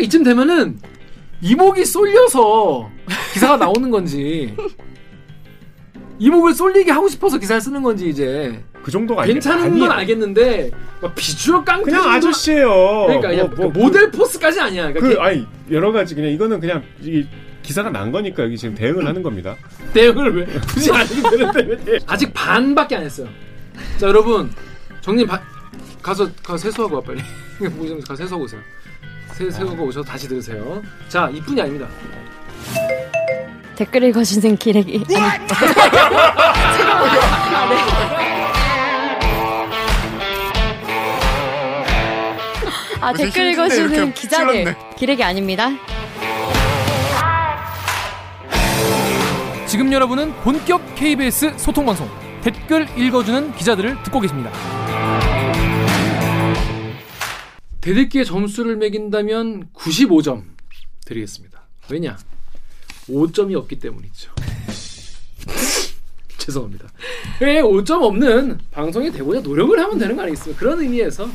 이쯤 되면은 이목이 쏠려서 기사가 나오는 건지 이목을 쏠리게 하고 싶어서 기사를 쓰는 건지 이제 그 정도가 아니 괜찮은 아니에요. 건 알겠는데 막 비주얼 깡패 그냥 아저씨예요. 그러니까 그냥 뭐, 뭐, 모델 포스까지 아니야. 그러니까 그그 아니 여러 가지 그냥 이거는 그냥 이 기사가 난 거니까 여기 지금 대응을 하는 겁니다. 대응을 왜 굳이 안 해도 되는데 왜 아직 반밖에 안 했어요. 자 여러분 정님 바- 가서 가서 세수하고 와 빨리 모좀 가서 세수하고 오세요. 세, 세수하고 오셔서 다시 들으세요. 자 이뿐이 아닙니다. 댓글 읽어주는 기레기. 아니, 아, 댓글 읽어주는 기자들. 기레기 아닙니다. 지금 여러분은 본격 KBS 소통 방송 댓글 읽어주는 기자들을 듣고 계십니다. 대들기의 점수를 매긴다면 95점 드리겠습니다. 왜냐? 5점이 없기 때문이죠. 죄송합니다. 왜 5점 없는 방송이 되고자 노력을 하면 되는 거 아니겠습니까? 그런 의미에서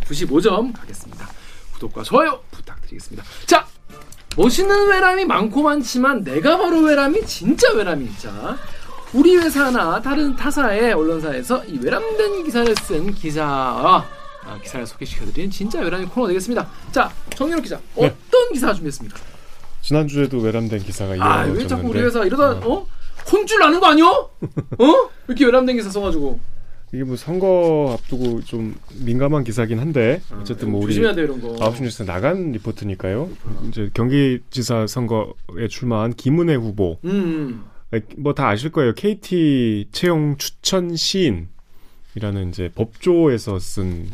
95점 가겠습니다. 구독과 좋아요 부탁드리겠습니다. 자, 멋있는 외람이 많고 많지만 내가 바로 외람이 진짜 외람이 자 우리 회사나 다른 타사의 언론사에서 이 외람된 기사를 쓴 기자와 아, 기사를 소개시켜드리는 진짜 외람이 코너 되겠습니다. 자, 정유럽 기자 어떤 기사 준비했습니까? 지난주에도 외람된 기사가 아, 이어졌는데 왜 자꾸 우리 회사 이러다 어? 혼줄 나는 거 아니야? 어? 이렇게 외람된 기사 써가지고 이게 뭐 선거 앞두고 좀 민감한 기사긴 한데 어쨌든 뭐 우리 거. 9시 뉴스 나간 리포트니까요. 이제 경기지사 선거에 출마한 김은혜 후보 음, 뭐 다 아실 거예요. KT 채용 추천 시인이라는 이제 법조에서 쓴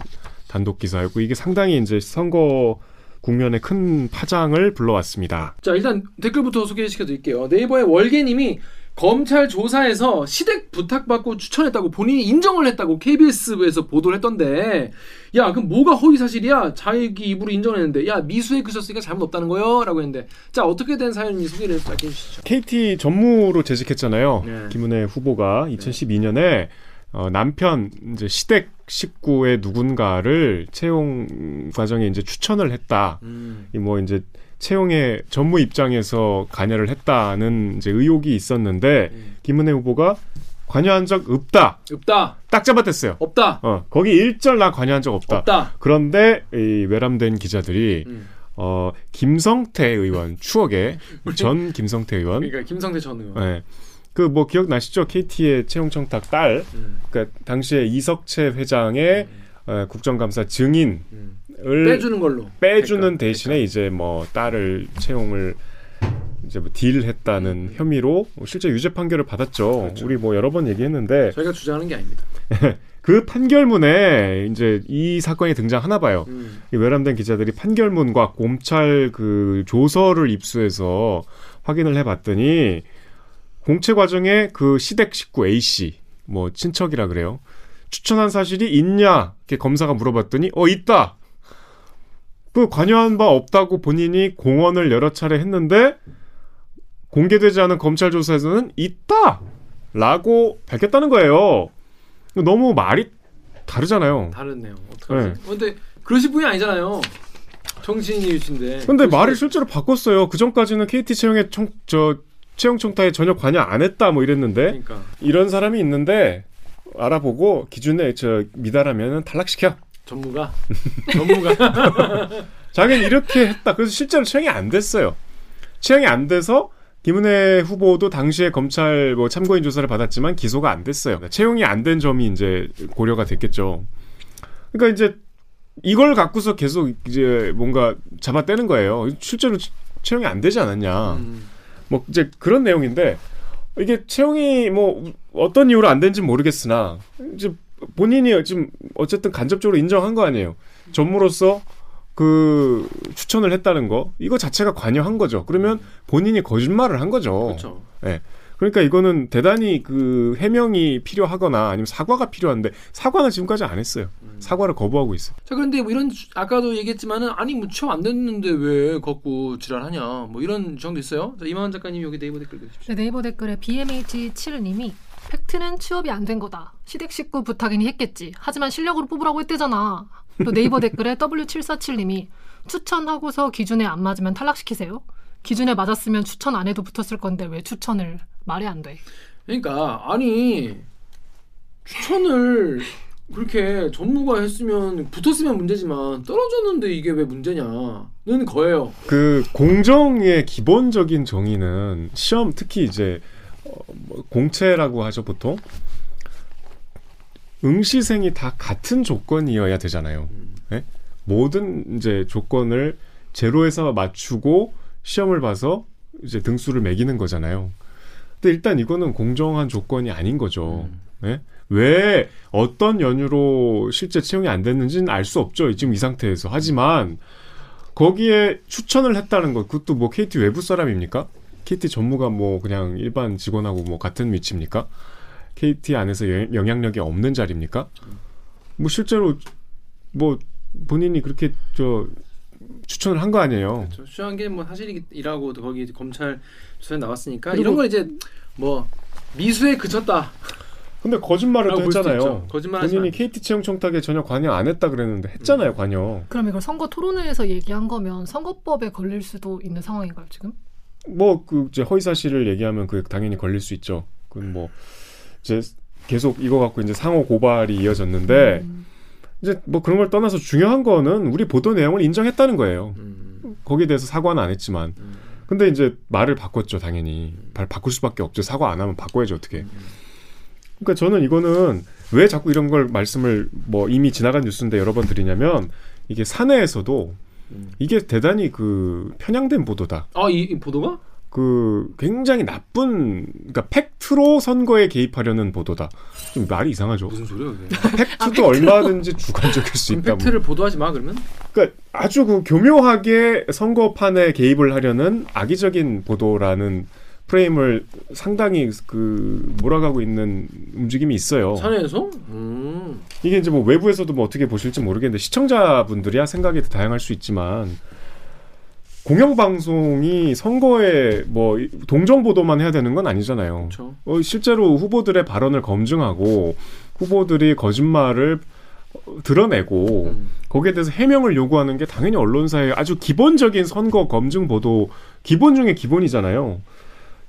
단독 기사였고 이게 상당히 이제 선거 국면에 큰 파장을 불러왔습니다. 자 일단 댓글부터 소개시켜 드릴게요. 네이버의 월계님이 검찰 조사에서 시댁 부탁받고 추천했다고 본인이 인정을 했다고 KBS에서 보도를 했던데 야 그럼 뭐가 허위 사실이야? 자기 입으로 인정했는데 야 미수에 그쳤으니까 잘못 없다는 거요 라고 했는데 자 어떻게 된 사연인지 소개를 짧게 해주시죠. KT 전무로 재직했잖아요. 네. 김은혜 후보가 2012년에 어, 남편 이제 시댁 식구의 누군가를 채용 과정에 이제 추천을 했다. 음. 이뭐 이제 채용의 전무 입장에서 관여를 했다는 이제 의혹이 있었는데 음. 김은혜 후보가 관여한 적 없다. 없다 딱 잡아댔어요. 없다 어, 거기 일절 나 관여한 적 없다. 없다. 그런데 이 외람된 기자들이 음. 어, 김성태 의원 추억의 전 김성태 의원 그러니까 김성태 전 의원. 예. 그 뭐 기억나시죠? KT의 채용 청탁 딸, 음. 그러니까 당시에 이석채 회장의 어, 국정감사 증인을 음. 빼주는 걸로 빼주는 그러니까, 대신에 이제 뭐 딸을 채용을 이제 뭐 딜했다는 혐의로 뭐 실제 유죄 판결을 받았죠. 음. 그렇죠. 우리 뭐 여러 번 얘기했는데 저희가 주장하는 게 아닙니다. 그 판결문에 이제 이 사건이 등장하나 봐요. 음. 이 외람된 기자들이 판결문과 검찰 그 조서를 입수해서 확인을 해봤더니 공채 과정에 그 시댁 식구 A 씨, 뭐 친척이라 그래요. 추천한 사실이 있냐? 이렇게 검사가 물어봤더니 어 있다. 그 관여한 바 없다고 본인이 공언을 여러 차례 했는데 공개되지 않은 검찰 조사에서는 있다 라고 밝혔다는 거예요. 너무 말이 다르잖아요. 다르네요. 어떡하지? 근데 그러실 분이 아니잖아요. 정신이유신데. 근데 말을 실제로 바꿨어요. 그 전까지는 KT 채용에 청, 저 채용 청탁에 전혀 관여 안 했다 뭐 이랬는데 그러니까 이런 사람이 있는데 알아보고 기준에 저 미달하면은 탈락시켜. 전무가 전무가 자기는 이렇게 했다. 그래서 실제로 채용이 안 됐어요. 채용이 안 돼서 김은혜 후보도 당시에 검찰 뭐 참고인 조사를 받았지만 기소가 안 됐어요. 채용이 안 된 점이 이제 고려가 됐겠죠. 그러니까 이제 이걸 갖고서 계속 이제 뭔가 잡아떼는 거예요. 실제로 채용이 안 되지 않았냐. 음, 뭐 이제 그런 내용인데 이게 채용이 뭐 어떤 이유로 안 된지 모르겠으나 이제 본인이 지금 어쨌든 간접적으로 인정한 거 아니에요. 전무로서 그 추천을 했다는 거 이거 자체가 관여한 거죠. 그러면 본인이 거짓말을 한 거죠. 그렇죠. 예. 그러니까 이거는 대단히 그 해명이 필요하거나 아니면 사과가 필요한데 사과는 지금까지 안 했어요. 사과를 거부하고 있어요. 자 그런데 뭐 이런 주- 아까도 얘기했지만은 아니 뭐 취업 안 됐는데 왜 갖고 지랄하냐 뭐 이런 주장도 있어요. 자, 이만원 작가님 여기 네이버 댓글 주십시오. 네, 네이버 댓글에 BMH7님이 팩트는 취업이 안 된 거다. 시댁 식구 부탁이니 했겠지. 하지만 실력으로 뽑으라고 했대잖아. 또 네이버 댓글에 W747님이 추천하고서 기준에 안 맞으면 탈락시키세요. 기준에 맞았으면 추천 안 해도 붙었을 건데 왜 추천을 말이 안 돼? 그러니까 아니 추천을 그렇게 전무가 했으면 붙었으면 문제지만 떨어졌는데 이게 왜 문제냐는 거예요. 그 공정의 기본적인 정의는 시험 특히 이제 어, 뭐 공채라고 하죠 보통 응시생이 다 같은 조건이어야 되잖아요. 예? 모든 이제 조건을 제로에서 맞추고 시험을 봐서 이제 등수를 매기는 거잖아요. 근데 일단 이거는 공정한 조건이 아닌 거죠. 예? 왜 어떤 연유로 실제 채용이 안 됐는지는 알 수 없죠. 지금 이 상태에서. 하지만 거기에 추천을 했다는 것, 그것도 뭐 KT 외부 사람입니까? KT 전무가 뭐 그냥 일반 직원하고 뭐 같은 위치입니까? KT 안에서 영- 영향력이 없는 자리입니까? 뭐 실제로 뭐 본인이 그렇게 저 추천을 한 거 아니에요. 저 추천한 게 뭐 사실이라고 거기 검찰 조사에 나왔으니까 이런 걸 이제 뭐 미수에 그쳤다. 근데 거짓말을 또 했잖아요. 본인이 마. KT 채용 청탁에 전혀 관여 안 했다 그랬는데 했잖아요, 관여. 그럼 이걸 선거 토론회에서 얘기한 거면 선거법에 걸릴 수도 있는 상황인가요 지금? 뭐 그 이제 허위 사실을 얘기하면 그 당연히 걸릴 수 있죠. 그건 뭐 이제 계속 이거 갖고 이제 상호 고발이 이어졌는데 음. 이제 뭐 그런 걸 떠나서 중요한 거는 우리 보도 내용을 인정했다는 거예요. 음, 거기에 대해서 사과는 안 했지만. 음. 근데 이제 말을 바꿨죠, 당연히. 발 바꿀 수밖에 없죠. 사과 안 하면 바꿔야죠, 어떻게. 그러니까 저는 이거는 왜 자꾸 이런 걸 말씀을 뭐 이미 지나간 뉴스인데 여러 번 드리냐면 이게 사내에서도 음. 이게 대단히 그 편향된 보도다. 아 이 이 보도가? 그 굉장히 나쁜 그러니까 팩트로 선거에 개입하려는 보도다. 좀 말이 이상하죠. 무슨 소리야 그게? 팩트도 얼마든지 주관적일 수 있다. 뭐. 팩트를 보도하지 마 그러면? 그러니까 아주 그 교묘하게 선거판에 개입을 하려는 악의적인 보도라는 프레임을 상당히 그 몰아가고 있는 움직임이 있어요. 사내에서? 음. 이게 이제 뭐 외부에서도 뭐 어떻게 보실지 모르겠는데 시청자분들이야 생각이 다양할 수 있지만 공영방송이 선거에 뭐 동정 보도만 해야 되는 건 아니잖아요. 그렇죠. 어, 실제로 후보들의 발언을 검증하고 후보들이 거짓말을 어, 드러내고 음. 거기에 대해서 해명을 요구하는 게 당연히 언론사의 아주 기본적인 선거 검증 보도 기본 중에 기본이잖아요.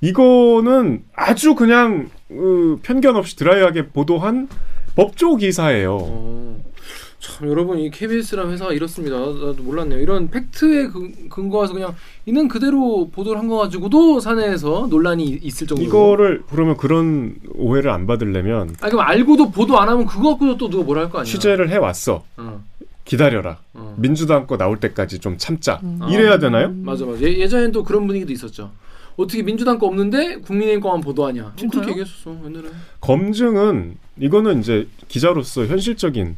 이거는 아주 그냥 어, 편견 없이 드라이하게 보도한 법조 기사예요. 어. 참 여러분 이 KBS라는 회사가 이렇습니다. 나도 몰랐네요. 이런 팩트에 근- 근거해서 그냥 있는 그대로 보도를 한 거 가지고도 사내에서 논란이 있을 정도로. 이거를 그러면 그런 오해를 안 받으려면 아 그럼 알고도 보도 안 하면 그거 갖고도 또 누가 뭐라 할 거 아니야? 취재를 해 왔어. 어, 기다려라. 어. 민주당 거 나올 때까지 좀 참자. 음. 이래야 되나요? 맞아 맞아. 예, 예전엔 또 그런 분위기도 있었죠. 어떻게 민주당 거 없는데 국민의힘 거만 보도하냐? 어, 진짜요? 그렇게 얘기했었어 옛날에. 검증은 이거는 이제 기자로서 현실적인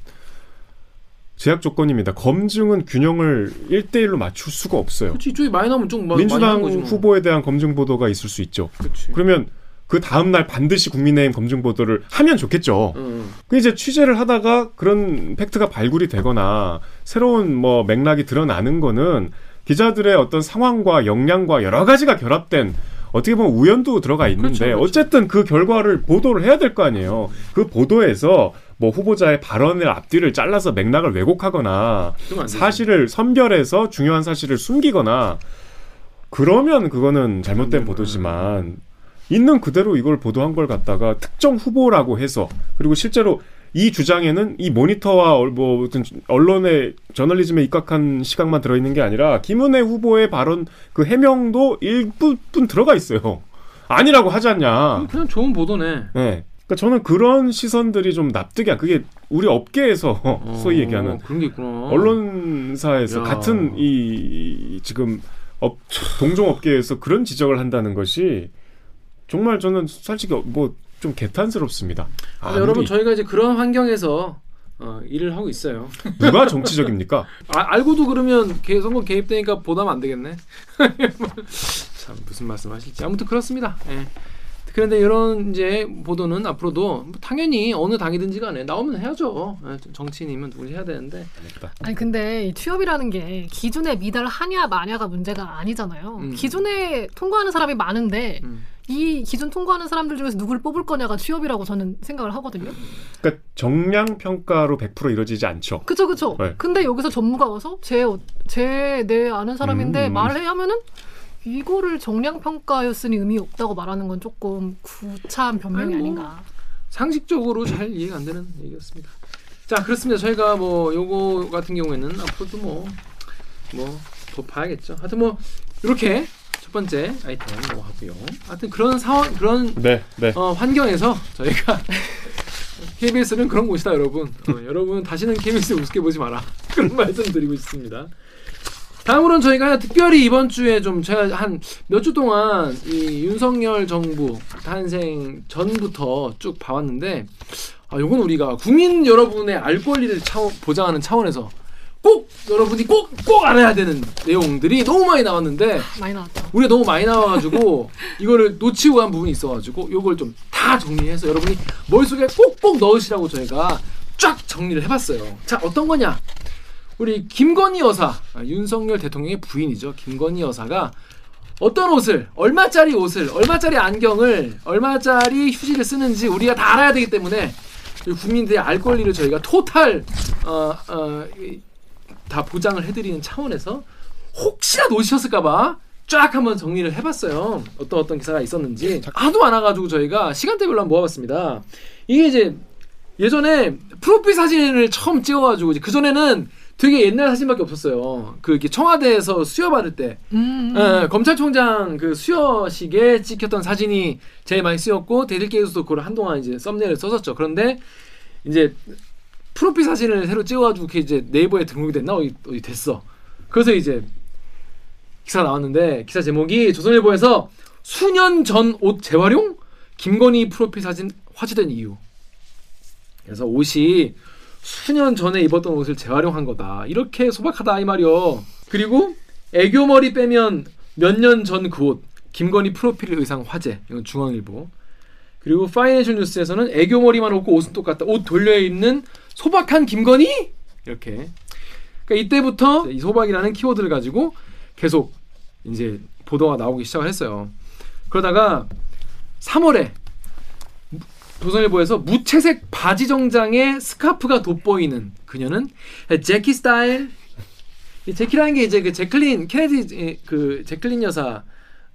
제약 조건입니다. 검증은 균형을 1대1로 맞출 수가 없어요. 그렇지 이쪽이 많이 나오면 좀 마- 많이 민주당 뭐. 후보에 대한 검증 보도가 있을 수 있죠. 그렇지. 그러면 그 다음 날 반드시 국민의힘 검증 보도를 하면 좋겠죠. 응, 응. 그 이제 취재를 하다가 그런 팩트가 발굴이 되거나 새로운 뭐 맥락이 드러나는 거는 기자들의 어떤 상황과 역량과 여러 가지가 결합된 어떻게 보면 우연도 들어가 있는데 그렇죠, 그렇죠. 어쨌든 그 결과를 보도를 해야 될 거 아니에요. 그 보도에서 뭐 후보자의 발언의 앞뒤를 잘라서 맥락을 왜곡하거나. 사실을 선별해서 중요한 사실을 숨기거나 그러면 그거는 잘못된 안 되는 보도지만 있는 그대로 이걸 보도한 걸 갖다가 특정 후보라고 해서 그리고 실제로 이 주장에는 이 모니터와 얼- 뭐 어떤 언론의 저널리즘에 입각한 시각만 들어있는 게 아니라 김은혜 후보의 발언 그 해명도 일부분 들어가 있어요. 아니라고 하지 않냐. 그냥 좋은 보도네. 네. 그러니까 저는 그런 시선들이 좀 납득이 안. 그게 우리 업계에서 소위 얘기하는 어, 그런 게 있구나. 언론사에서 야. 같은 이 지금 업, 동종 업계에서 그런 지적을 한다는 것이 정말 저는 솔직히 뭐 좀 개탄스럽습니다. 아, 여러분 저희가 이제 그런 환경에서 어, 일을 하고 있어요. 누가 정치적입니까? 아, 알고도 그러면 개, 선거 개입되니까 보다면 안 되겠네. 참 무슨 말씀하실지 아무튼 그렇습니다. 예. 그런데 이런 이제 보도는 앞으로도 뭐 당연히 어느 당이든지 간에 나오면 해야죠. 예, 정치인이면 누군지 해야 되는데. 아니 근데 이 취업이라는 게 기준에 미달하냐 마냐가 문제가 아니잖아요. 음. 기준에 통과하는 사람이 많은데 음. 이 기준 통과하는 사람들 중에서 누구를 뽑을 거냐가 취업이라고 저는 생각을 하거든요. 그러니까 정량 평가로 100% 이루어지지 않죠. 그쵸 그쵸. 네. 근데 여기서 전무가 와서 제내 아는 사람인데 음. 말해 하면은 이거를 정량 평가였으니 의미 없다고 말하는 건 조금 구차한 변명이 아니, 뭐. 아닌가. 상식적으로 잘 이해가 안 되는 얘기였습니다. 자 그렇습니다. 저희가 뭐 요거 같은 경우에는 앞으로도 뭐뭐 더 봐야겠죠. 하여튼 뭐 이렇게 첫 번째 아이템 뭐 하고요. 하여튼 그런 상황 그런 네, 네. 어, 환경에서 저희가 KBS는 그런 곳이다 여러분. 어, 여러분 다시는 KBS 우습게 보지 마라. 그런 말씀 드리고 있습니다. 다음으로는 저희가 특별히 이번 주에 좀 제가 한 몇 주 동안 이 윤석열 정부 탄생 전부터 쭉 봐왔는데 아 요건 우리가 국민 여러분의 알 권리를 차원, 보장하는 차원에서 꼭 여러분이 꼭 꼭 알아야 되는 내용들이 너무 많이 나왔는데 많이 나왔죠. 우리가 너무 많이 나와가지고 이거를 놓치고 간 부분이 있어가지고 요걸 좀 다 정리해서 여러분이 머릿속에 꼭꼭 넣으시라고 저희가 쫙 정리를 해봤어요. 자 어떤 거냐? 우리 김건희 여사 아, 윤석열 대통령의 부인이죠. 김건희 여사가 어떤 옷을 얼마짜리 옷을 얼마짜리 안경을 얼마짜리 휴지를 쓰는지 우리가 다 알아야 되기 때문에 이 국민들의 알 권리를 저희가 토탈 어, 어, 이- 다 보장을 해드리는 차원에서 혹시나 놓치셨을까봐 쫙 한번 정리를 해봤어요. 어떤 어떤 기사가 있었는지 하도 많아가지고 저희가 시간대별로 한번 모아봤습니다. 이게 이제 예전에 프로필 사진을 처음 찍어가지고 그 전에는 되게 옛날 사진밖에 없었어요. 그 이렇게 청와대에서 수여 받을 때 음. 예, 검찰총장 그 수여식에 찍혔던 사진이 제일 많이 쓰였고 대들기에서도 그걸 한동안 이제 썸네일을 썼었죠. 그런데 이제 프로필 사진을 새로 찍어가지고 그게 이제 네이버에 등록이 됐나 어디, 어디 됐어. 그래서 이제 기사 가 나왔는데 기사 제목이 조선일보에서 수년 전 옷 재활용 김건희 프로필 사진 화제된 이유. 그래서 옷이 수년 전에 입었던 옷을 재활용한 거다. 이렇게 소박하다 이 말이요. 그리고 애교 머리 빼면 몇 년 전 그 옷. 김건희 프로필 의상 화제. 이건 중앙일보. 그리고 파이낸셜 뉴스에서는 애교 머리만 없고 옷은 똑같다. 옷 돌려 입는 소박한 김건희 이렇게. 그러니까 이때부터 이 소박이라는 키워드를 가지고 계속 이제 보도가 나오기 시작을 했어요. 그러다가 3월에 조선일보에서 무채색 바지 정장에 스카프가 돋보이는 그녀는 제키 스타일. 이 제키라는 게 이제 그 제클린 케네디 그 제클린 여사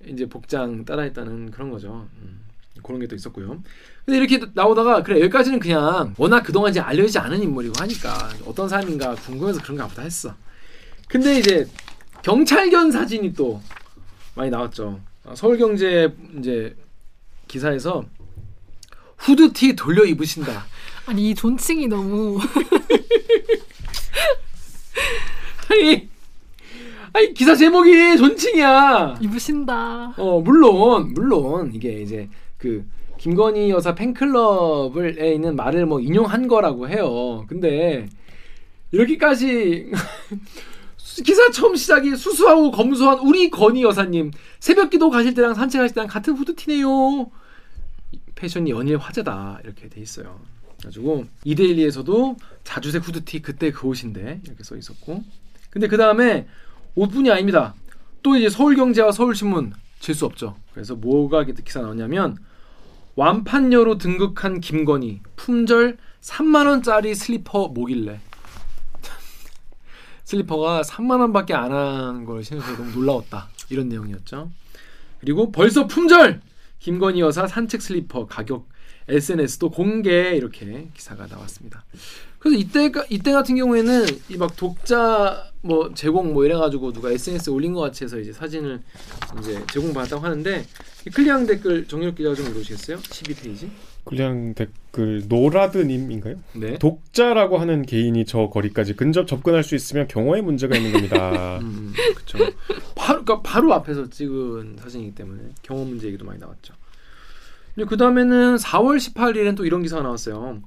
이제 복장 따라했다는 그런 거죠. 음, 그런 게 또 있었고요. 근데 이렇게 나오다가 그래 여기까지는 그냥 워낙 그동안 이제 알려지지 않은 인물이고 하니까 어떤 사람인가 궁금해서 그런가 보다 했어. 근데 이제 경찰견 사진이 또 많이 나왔죠. 아, 서울경제 이제 기사에서 후드티 돌려 입으신다. 아니 이 존칭이 너무 아니, 아니 기사 제목이 존칭이야. 입으신다. 어 물론 물론 이게 이제 그 김건희 여사 팬클럽에 있는 말을 뭐 인용한 거라고 해요. 근데 이렇게까지 기사 처음 시작이 수수하고 검소한 우리 건희 여사님 새벽기도 가실 때랑 산책하실 때랑 같은 후드티네요. 패션이 연일 화제다 이렇게 돼 있어요. 가지고 이데일리에서도 자주색 후드티 그때 그 옷인데 이렇게 써 있었고 근데 그 다음에 옷뿐이 아닙니다. 또 이제 서울경제와 서울신문 질 수 없죠. 그래서 뭐가 기사 나왔냐면 완판녀로 등극한 김건희 품절 3만 원짜리 슬리퍼 뭐길래 슬리퍼가 3만 원밖에 안 한 걸 신어서 너무 놀라웠다 이런 내용이었죠. 그리고 벌써 품절 김건희 여사 산책 슬리퍼 가격 SNS도 공개 이렇게 기사가 나왔습니다. 그래서 이때 이때 같은 경우에는 이 막 독자 뭐 제공 뭐 이래가지고 누가 SNS 에 올린 것 같이 해서 이제 사진을 이제 제공받았다고 하는데 이 클리앙 댓글 정유럽 기자가 좀 읽어주시겠어요? 12페이지. 그냥 댓글 노라드님인가요? 네. 독자라고 하는 개인이 저 거리까지 근접 접근할 수 있으면 경호에 문제가 있는 겁니다. 음, 그렇죠. 바로 그러니까 바로 앞에서 찍은 사진이기 때문에 경험 문제 얘기도 많이 나왔죠. 그 다음에는 4월 18일엔 또 이런 기사가 나왔어요.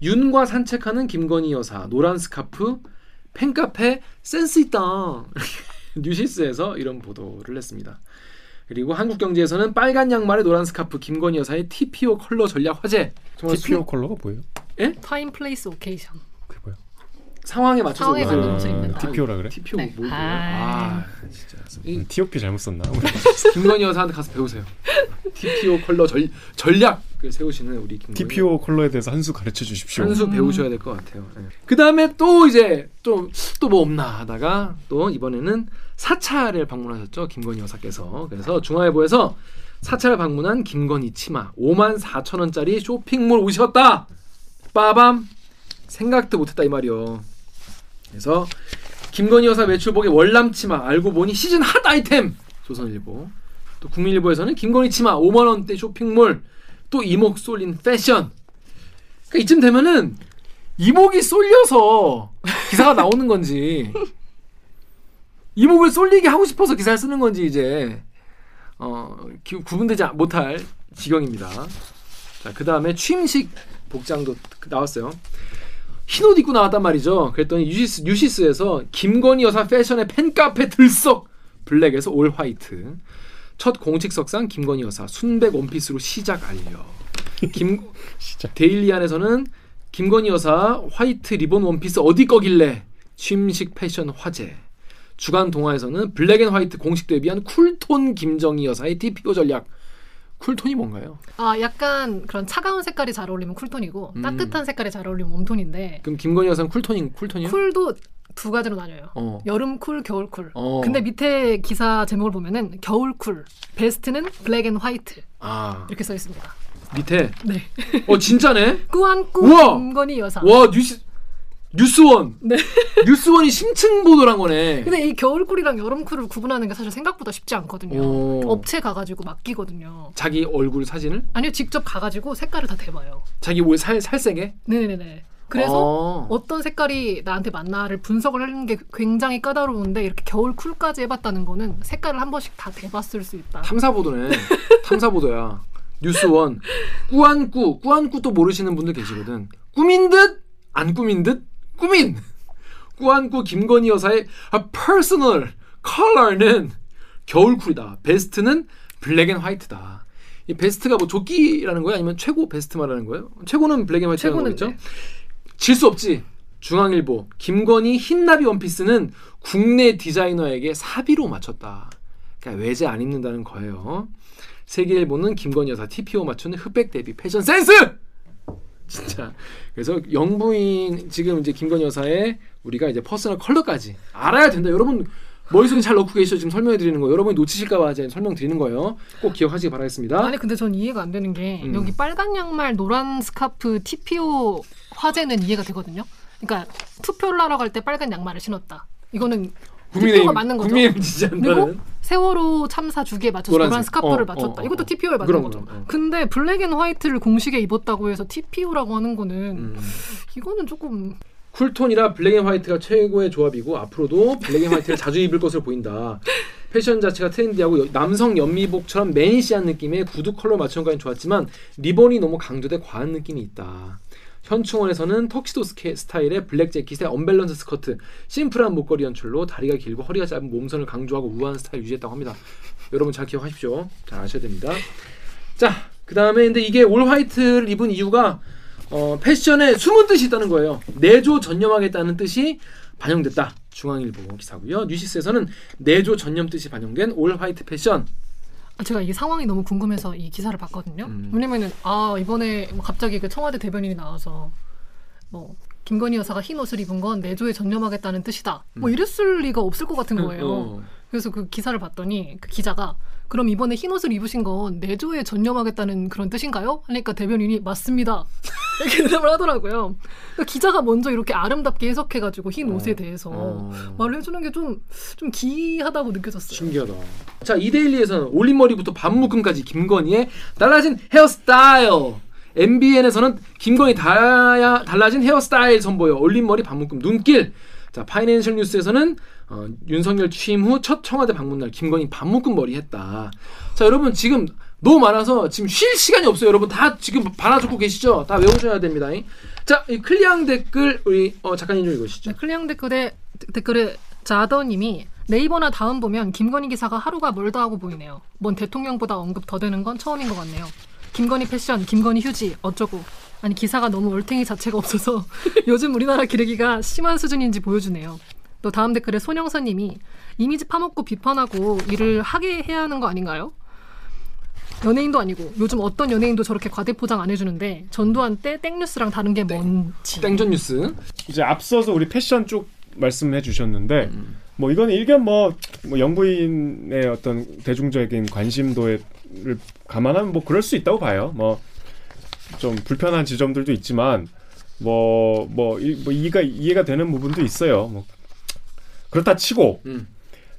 윤과 산책하는 김건희 여사 노란 스카프 팬카페 센스 있다. 뉴시스에서 이런 보도를 했습니다. 그리고 한국경제에서는 빨간 양말에 노란 스카프 김건희 여사의 TPO 컬러 전략 화제. 정말 TPO 컬러가 뭐예요? time place occasion. 그게 뭐야? 상황에 맞춰서 상황에 옷을 입는 아, TPO라 그래? TPO 네. 뭐 아. 아, 진짜. 이 음, TOP 잘못 썼나? 김건희 여사한테 가서 배우세요. TPO 컬러 전, 전략 을 세우시는 우리 김건희 TPO 컬러에 대해서 한 수 가르쳐 주십시오. 한 수 배우셔야 될 것 같아요. 그 다음에 또 이제 좀 또 뭐 없나 하다가 또 이번에는 사찰을 방문하셨죠 김건희 여사께서. 그래서 중앙일보에서 사찰을 방문한 김건희 치마 5만 4천 원짜리 쇼핑몰 오셨다! 빠밤! 생각도 못했다 이 말이요. 그래서 김건희 여사 매출복의 월남 치마 알고 보니 시즌 핫 아이템! 조선일보. 또 국민일보에서는 김건희 치마 5만 원대 쇼핑몰 또 이목 쏠린 패션 그러니까 이쯤 되면은 이목이 쏠려서 기사가 나오는 건지 이목을 쏠리게 하고 싶어서 기사를 쓰는 건지 이제 어, 기- 구분되지 못할 지경입니다. 자, 그 다음에 취임식 복장도 나왔어요. 흰 옷 입고 나왔단 말이죠. 그랬더니 유시스, 유시스에서 김건희 여사 패션의 팬카페 들썩 블랙에서 올 화이트. 첫 공식석상 김건희 여사 순백 원피스로 시작 알려. 김 데일리안에서는 김건희 여사 화이트 리본 원피스 어디 거길래 취임식 패션 화제. 주간동아에서는 black and white 공식 데뷔한 쿨톤 김건희 여사의 TPO 전략. 쿨톤이 뭔가요? 아 약간 그런 차가운 색깔이 잘 어울리면 쿨톤이고 음. 따뜻한 색깔이 잘 어울리면 웜톤인데 그럼 김건희 여사는 쿨톤인 쿨톤이요? 쿨도 두 가지로 나뉘어요. 어. 여름 쿨, 겨울 쿨. 어. 근데 밑에 기사 제목을 보면은 겨울 쿨, 베스트는 black and white 아 이렇게 써 있습니다. 밑에 네. 어 진짜네? 꾸안꾸 우와! 김건희 여사. 와 뉴스 뉴스원 네. 뉴스원이 심층 보도란 거네. 근데 이 겨울 쿨이랑 여름 쿨을 구분하는 게 사실 생각보다 쉽지 않거든요. 오. 업체 가가지고 맡기거든요. 자기 얼굴 사진을 아니요, 직접 가가지고 색깔을 다 대봐요. 자기 옷 살, 살색에 네네네. 그래서 어. 어떤 색깔이 나한테 맞나를 분석을 하는 게 굉장히 까다로운데 이렇게 겨울 쿨까지 해봤다는 거는 색깔을 한 번씩 다 대봤을 수 있다. 탐사 보도네. 탐사 보도야. 뉴스원 꾸안꾸 꾸안꾸 또 모르시는 분들 계시거든. 꾸민 듯 안 꾸민 듯 꾸민. 꾸안꾸 김건희 여사의 아, personal color는 겨울쿨이다. 베스트는 black and white다. 이 베스트가 뭐 조끼라는 거야 아니면 최고 베스트 말하는 거예요? 최고는 블랙 앤 화이트라는 최고는 거겠죠? 질수 없지. 중앙일보 김건희 흰나비 원피스는 국내 디자이너에게 사비로 맞췄다. 그러니까 외제 안 입는다는 거예요. 세계일보는 김건희 여사 TPO 맞추는 흑백 대비 패션 센스. 진짜. 그래서 영부인 지금 이제 김건희 여사의 우리가 이제 personal color까지 알아야 된다. 여러분 머릿속에 잘 넣고 계시죠? 지금 설명해 드리는 거. 여러분이 놓치실까봐 이제 설명 드리는 거예요. 꼭 기억하시기 바라겠습니다. 아니 근데 전 이해가 안 되는 게 음. 여기 빨간 양말 노란 스카프 TPO 화제는 이해가 되거든요. 그러니까 투표를 하러 갈 때 빨간 양말을 신었다. 이거는 TPO가 맞는 거죠. 국민의힘 지지한다는. 그리고 세월호 참사 주기에 맞춰서 노란색. 노란 스카프를 어, 맞췄다. 어, 어, 이것도 어. TPO에 맞는 거죠. 어. 근데 black and white를 공식에 입었다고 해서 TPO라고 하는 거는 음. 이거는 조금 쿨톤이라 black and white가 최고의 조합이고 앞으로도 black and white를 자주 입을 것으로 보인다. 패션 자체가 트렌디하고 여- 남성 연미복처럼 매니시한 느낌의 구두 컬러 맞춤까지 좋았지만 리본이 너무 강조돼 과한 느낌이 있다. 현충원에서는 턱시도 스타일의 블랙 재킷에 언밸런스 스커트, 심플한 목걸이 연출로 다리가 길고 허리가 짧은 몸선을 강조하고 우아한 스타일 유지했다고 합니다. 여러분 잘 기억하십시오. 잘 아셔야 됩니다. 자, 그 다음에 근데 이게 all white를 입은 이유가 어, 패션에 숨은 뜻이 있다는 거예요. 내조 전념하겠다는 뜻이 반영됐다. 중앙일보 기사고요. 뉴시스에서는 내조 전념 뜻이 반영된 all white 패션. 아, 제가 이 상황이 너무 궁금해서 이 기사를 봤거든요. 음. 왜냐면은 아 이번에 뭐 갑자기 그 청와대 대변인이 나와서 뭐 김건희 여사가 흰 옷을 입은 건 내조에 전념하겠다는 뜻이다. 뭐 이랬을 리가 없을 것 같은 거예요. 음. 어. 그래서 그 기사를 봤더니 그 기자가 그럼 이번에 흰 옷을 입으신 건 내조에 전념하겠다는 그런 뜻인가요? 하니까 대변인이 맞습니다. 이렇게 대답을 하더라고요. 그러니까 기자가 먼저 이렇게 아름답게 해석해가지고 흰 옷에 대해서 어. 말을 해주는 게 좀 좀 기이하다고 느껴졌어요. 신기하다. 자, 이데일리에서는 올림머리부터 반묶음까지 김건희의 달라진 헤어스타일. MBN에서는 김건희 달라진 헤어스타일 선보여 올림머리 반묶음 눈길. 자, 파이낸셜 뉴스에서는 어, 윤석열 취임 후 첫 청와대 방문 날 김건희 반묶음 머리 했다. 자, 여러분 지금 너무 많아서 지금 쉴 시간이 없어요. 여러분 다 지금 받아 적고 계시죠? 다 외우셔야 됩니다. 자, 이 클리앙 댓글 우리 어, 작가님 좀 읽으시죠. 네, 클리앙 댓글에 댓글에 자더님이 네이버나 다음 보면 김건희 기사가 하루가 멀다 하고 보이네요. 뭔 대통령보다 언급 더 되는 건 처음인 것 같네요. 김건희 패션, 김건희 휴지 어쩌고. 아니 기사가 너무 얼탱이 자체가 없어서 요즘 우리나라 기르기가 심한 수준인지 보여주네요. 또 다음 댓글에 손영선님이 이미지 파먹고 비판하고 일을 하게 해야 하는 거 아닌가요? 연예인도 아니고 요즘 어떤 연예인도 저렇게 과대 포장 안 해주는데 전두환 때 땡뉴스랑 다른 게 뭔지. 땡전 뉴스. 이제 앞서서 우리 패션 쪽 말씀해 주셨는데 음. 뭐 이건 일견 뭐, 뭐 영부인의 어떤 대중적인 관심도를 감안하면 뭐 그럴 수 있다고 봐요. 뭐 좀 불편한 지점들도 있지만 뭐뭐뭐 이가 이해가 되는 부분도 있어요. 뭐 그렇다 치고 음.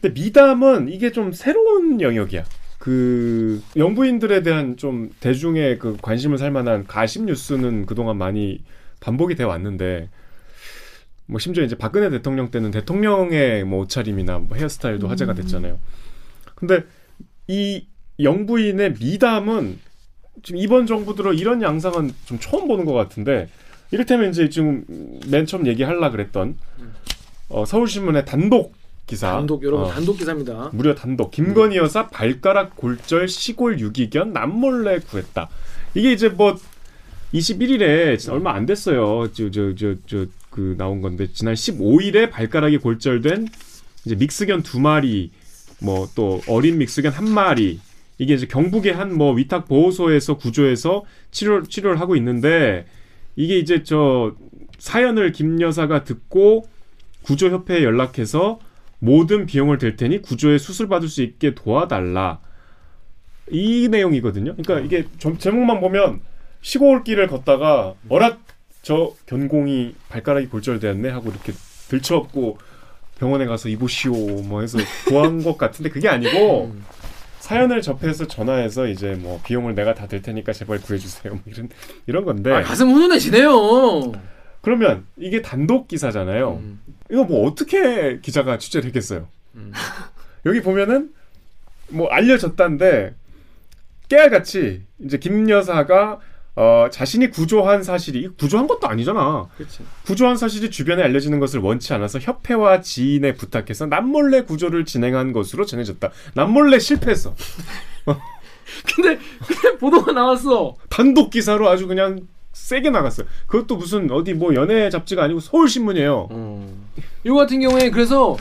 근데 미담은 이게 좀 새로운 영역이야. 그 영부인들에 대한 좀 대중의 그 관심을 살 만한 가십 뉴스는 그동안 많이 반복이 돼 왔는데 뭐 심지어 이제 박근혜 대통령 때는 대통령의 뭐 옷차림이나 뭐 헤어스타일도 화제가 됐잖아요. 근데 이 영부인의 미담은 지금 이번 정부 들어 이런 양상은 좀 처음 보는 것 같은데 이를테면 이제 지금 맨 처음 얘기하려 그랬던 어, 서울신문의 단독 기사 단독 여러분 어, 단독 기사입니다. 무려 단독 김건희 여사 발가락 골절 시골 유기견 남몰래 구했다. 이게 이제 뭐 21일에 얼마 안 됐어요. 저 저 저 저 그 나온 건데 지난 15일에 발가락이 골절된 이제 믹스견 두 마리 뭐 또 어린 믹스견 한 마리 이게 이제 경북의 한 뭐 위탁 보호소에서 구조해서 치료 치료를 하고 있는데 이게 이제 저 사연을 김 여사가 듣고 구조협회에 연락해서 모든 비용을 댈 테니 구조에 수술 받을 수 있게 도와달라. 이 내용이거든요. 그러니까 이게 점- 제목만 보면 시골길을 걷다가 어라 저 견공이 발가락이 골절되었네 하고 이렇게 들쳐업고 병원에 가서 이보시오 뭐 해서 구한 것 같은데 그게 아니고 음. 사연을 접해서 전화해서 이제 뭐 비용을 내가 다댈 테니까 제발 구해주세요 뭐 이런 이런 건데 아, 가슴 훈훈해지네요. 그러면 이게 단독 기사잖아요. 음. 이거 뭐 어떻게 기자가 취재를 했겠어요? 음. 여기 보면은 뭐 알려졌다는데 깨알같이 이제 김 여사가 어, 자신이 구조한 사실이 구조한 것도 아니잖아. 그렇지. 구조한 사실이 주변에 알려지는 것을 원치 않아서 협회와 지인에 부탁해서 남몰래 구조를 진행한 것으로 전해졌다. 남몰래 실패했어. 근데 근데 보도가 나왔어. 단독 기사로 아주 그냥 세게 나갔어요. 그것도 무슨 어디 뭐 연예 잡지가 아니고 서울신문이에요. 어. 이거 같은 경우에 그래서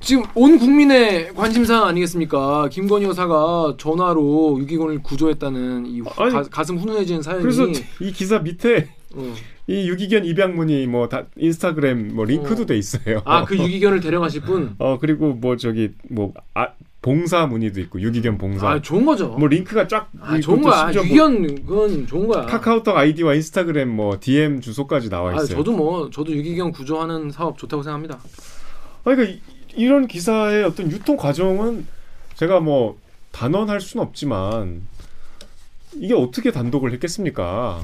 지금 온 국민의 관심사 아니겠습니까? 김건희 여사가 전화로 유기견을 구조했다는 이 후- 아니, 가, 가슴 훈훈해지는 사연이 그래서 이 기사 밑에 어. 이 유기견 입양문이 뭐 다 인스타그램 뭐 링크도 어. 돼 있어요. 아 그 유기견을 데려가실 분. 어 그리고 뭐 저기 뭐 아, 봉사 문의도 있고 유기견 봉사. 아 좋은 거죠. 뭐 링크가 쫙 아 좋은 또 거야. 뭐 유기견 그건 좋은 거야. 카카오톡 아이디와 인스타그램 뭐 DM 주소까지 나와 아 있어요. 저도 뭐 저도 유기견 구조하는 사업 좋다고 생각합니다. 아, 그러니까 이, 이런 기사의 어떤 유통 과정은 제가 뭐 단언할 수는 없지만 이게 어떻게 단독을 했겠습니까?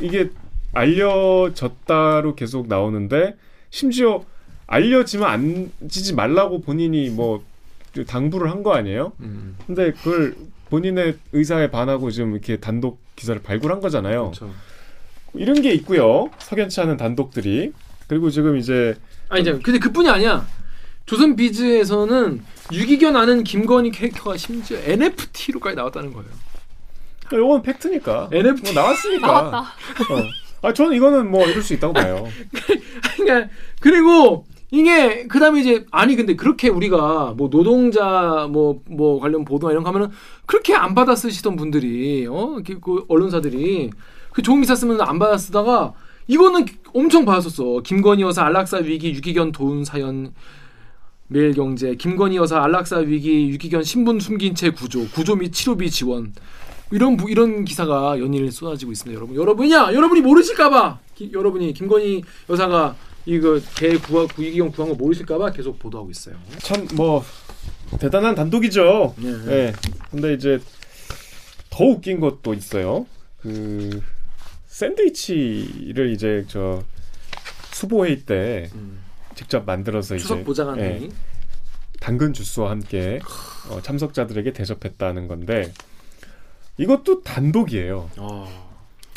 이게 알려졌다로 계속 나오는데 심지어 알려지면 앉지 말라고 본인이 뭐 당부를 한 거 아니에요? 음. 근데 그걸 본인의 의사에 반하고 지금 이렇게 단독 기사를 발굴한 거잖아요. 그렇죠. 이런 게 있고요. 석연치 않은 단독들이. 그리고 지금 이제 아니 이제 근데 그뿐이 아니야. 조선 비즈에서는 유기견 아는 김건희 캐릭터가 심지어 NFT로까지 나왔다는 거예요. 이건 팩트니까. NFT. 뭐 나왔으니까. 나왔다. 어. 아 저는 이거는 뭐 이럴 수 있다고 봐요. 그러니까 그리고 이게 그다음에 이제 아니 근데 그렇게 우리가 뭐 노동자 뭐뭐 관련 보도나 이런 거 하면은 그렇게 안 받아 쓰시던 분들이 어? 그, 그 언론사들이 그 좋은 기사 쓰면 안 받아 쓰다가 이거는 엄청 받았었어. 김건희 여사 안락사 위기 유기견 도운 사연. 매일경제. 김건희 여사 안락사 위기 유기견 신분 숨긴 채 구조. 구조 및 치료비 지원. 이런 부- 이런 기사가 연일 쏟아지고 있습니다, 여러분. 여러분이야, 여러분이 모르실까봐! 여러분이 김건희 여사가 이거 개 구하 구이기경 구한 거 모르실까봐 계속 보도하고 있어요. 참 뭐 대단한 단독이죠. 네. 네. 근데 이제 더 웃긴 것도 있어요. 그 샌드위치를 이제 저 수보회의 때 음. 직접 만들어서 추석 이제 보좌관이 예, 당근 주스와 함께 어, 참석자들에게 대접했다는 건데 이것도 단독이에요. 어,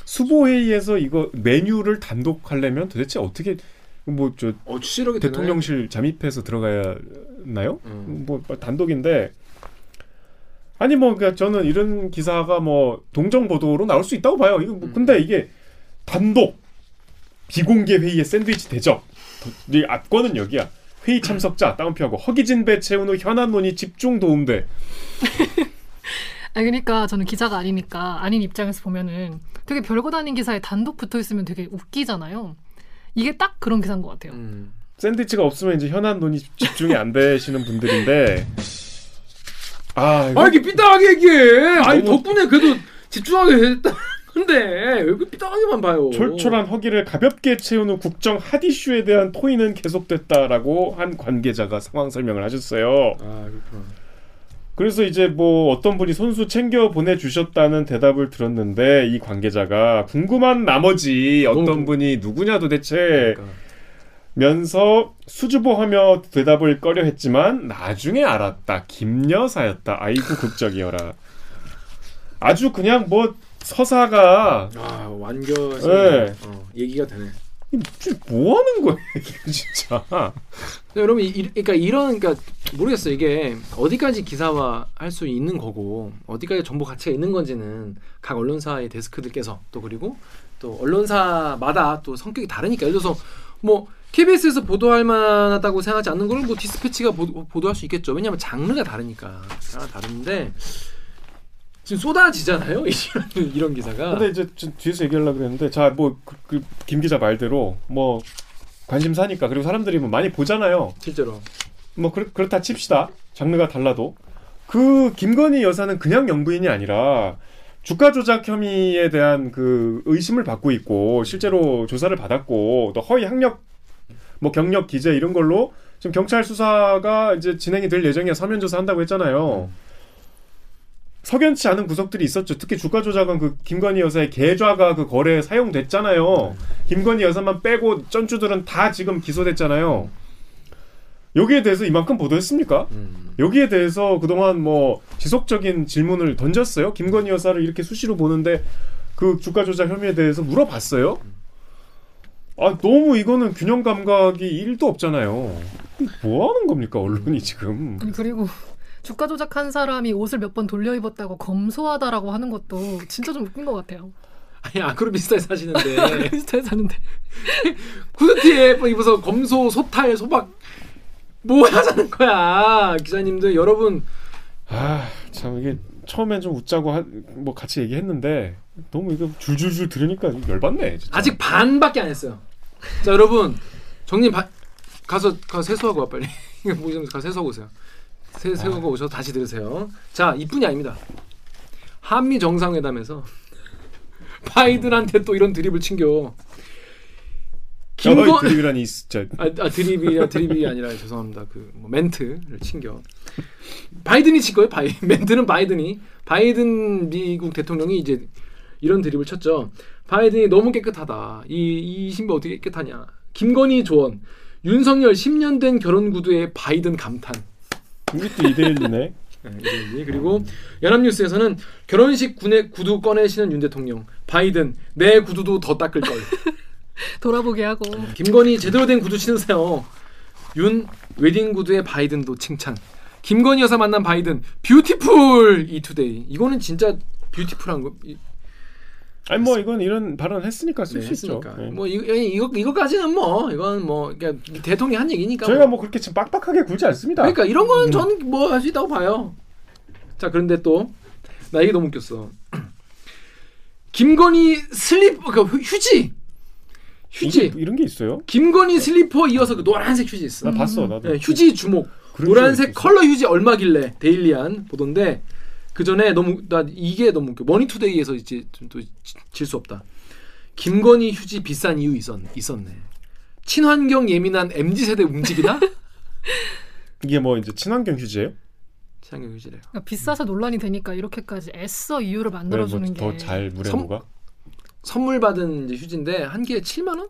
수보회의에서 이거 메뉴를 단독 하려면 도대체 어떻게 뭐저 어 대통령실 잠입해서 들어가야 나요? 음. 뭐 단독인데 아니 뭐 그러니까 저는 이런 기사가 뭐 동정 보도로 나올 수 있다고 봐요. 이거 뭐 음. 근데 이게 단독 비공개 회의에 샌드위치 대접. 도- 이 압권은 여기야. 회의 참석자 따옴표하고 허기진 배 채운 후 현안 논의 집중 도움돼. 아 그러니까 저는 기자가 아니니까 아닌 입장에서 보면은 되게 별거 아닌 기사에 단독 붙어 있으면 되게 웃기잖아요. 이게 딱 그런 기사인 것 같아요. 음. 샌드위치가 없으면 이제 현안 논의 집중이 안 되시는 분들인데 아 이거 아 이게 삐딱하게 얘기해. 아니 너무- 덕분에 그래도 집중하게 됐다. 근데 왜 이렇게 삐딱하게만 봐요? 철철한 허기를 가볍게 채우는 국정 핫 이슈에 대한 토의는 계속됐다라고 한 관계자가 상황 설명을 하셨어요. 아 그렇구나. 그래서 이제 뭐 어떤 분이 손수 챙겨 보내주셨다는 대답을 들었는데 이 관계자가 궁금한 나머지 어떤 분이 누구냐 도대체 그러니까. 면서 수줍어하며 대답을 꺼려 했지만 나중에 알았다 김 여사였다 아이고 극적이어라 아주 그냥 뭐 서사가 아 완결 네. 어, 얘기가 되네. 뭐 하는 거야 이게 진짜. 근데 여러분 이, 그러니까 이런 그러니까 모르겠어요. 이게 어디까지 기사화 할 수 있는 거고 어디까지 정보 가치가 있는 건지는 각 언론사의 데스크들께서 또 그리고 또 언론사마다 또 성격이 다르니까. 예를 들어서 뭐 KBS에서 보도할 만하다고 생각하지 않는 거를 뭐 디스패치가 보도, 보도할 수 있겠죠. 왜냐하면 장르가 다르니까. 장르가 다른데 지금 쏟아지잖아요? 이런 이런 기사가. 근데 이제 좀 뒤에서 얘기하려고 그랬는데 자뭐김 기자 말대로 뭐 관심사니까 그리고 사람들이 뭐 많이 보잖아요. 실제로. 뭐 그렇, 그렇다 칩시다. 장르가 달라도. 그 김건희 여사는 그냥 영부인이 아니라 주가 조작 혐의에 대한 그 의심을 받고 있고 실제로 조사를 받았고 또 허위 학력 뭐 경력 기재 이런 걸로 지금 경찰 수사가 이제 진행이 될 예정이야. 서면 조사 한다고 했잖아요. 석연치 않은 구석들이 있었죠. 특히 주가 조작은 그 김건희 여사의 계좌가 그 거래에 사용됐잖아요. 김건희 여사만 빼고 쩐주들은 다 지금 기소됐잖아요. 여기에 대해서 이만큼 보도했습니까? 음. 여기에 대해서 그동안 뭐 지속적인 질문을 던졌어요. 김건희 여사를 이렇게 수시로 보는데 그 주가 조작 혐의에 대해서 물어봤어요. 아 너무 이거는 균형 감각이 1도 없잖아요. 뭐 하는 겁니까 언론이 지금? 그리고 주가 조작한 사람이 옷을 몇 번 돌려 입었다고 검소하다라고 하는 것도 진짜 좀 웃긴 것 같아요. 아니 아크로 비슷하게 사시는데 진짜 사는데 후드티에 뭐 입어서 검소, 소탈, 소박 뭐 하자는 거야 기자님들 여러분 아 참 이게 처음엔 좀 웃자고 하, 뭐 같이 얘기했는데 너무 이거 줄줄줄 들으니까 열받네. 진짜. 아직 반밖에 안 했어요. 자 여러분 정님 바, 가서 가서 세수하고 와 빨리 뭐좀 가서 세수하고 오세요. 세, 세수하고 오셔서 다시 들으세요. 자 이뿐이 아닙니다. 한미 정상회담에서 바이든한테 또 이런 드립을 친겨. 김건 어이, 드립이라니 진짜 아, 아 드립이 드립이 아니라 죄송합니다. 그 뭐 멘트를 친겨. 바이든이 친 거예요. 바이 멘트는 바이든이 바이든 미국 대통령이 이제 이런 드립을 쳤죠. 바이든이 너무 깨끗하다. 이, 이 신부 어떻게 깨끗하냐. 김건희 조언. 윤석열 10년 된 결혼 구두에 바이든 감탄. 이것도 이데일리네. 네, 이런 얘기. 그리고 연합뉴스에서는 결혼식 그 구두 꺼내시는 윤 대통령. 바이든 내 구두도 더 닦을 걸. 돌아보게 하고 김건희 제대로 된 구두 신으세요. 윤 웨딩 구두의 바이든도 칭찬. 김건희 여사 만난 바이든 뷰티풀 이투데이. 이거는 진짜 뷰티풀한 거. 이- 아니 뭐 이건 이런 발언 했으니까 쓸 네, 수 있죠. 네. 뭐 이거 이거 이거까지는 뭐 이건 뭐 그러니까 대통령이 한 얘기니까. 저희가 뭐. 뭐 그렇게 지금 빡빡하게 굴지 않습니다. 그러니까 이런 거는 저는 뭐 할 수 있다고 봐요. 자 그런데 또 나 이게 너무 웃겼어. 김건희 슬리퍼 그 휴지 휴지 이게, 이런 게 있어요? 김건희 슬리퍼 이어서 그 노란색 휴지 있어. 나 봤어 나도. 네, 휴지 주목. 노란색 컬러 휴지 얼마길래 데일리안 보던데 그 전에 너무 나 이게 너무 웃겨. 머니투데이에서 이제 또 질 수 없다. 김건희 휴지 비싼 이유 있었 있었네. 친환경 예민한 MZ 세대 움직이나? 이게 뭐 이제 친환경 휴지예요? 친환경 휴지래요. 그러니까 비싸서 논란이 되니까 이렇게까지 애써 이유를 네, 만들어주는 게 뭐더잘 물에 섬- 녹아? 선물 받은 이제 휴지인데 한 개에 7만 원?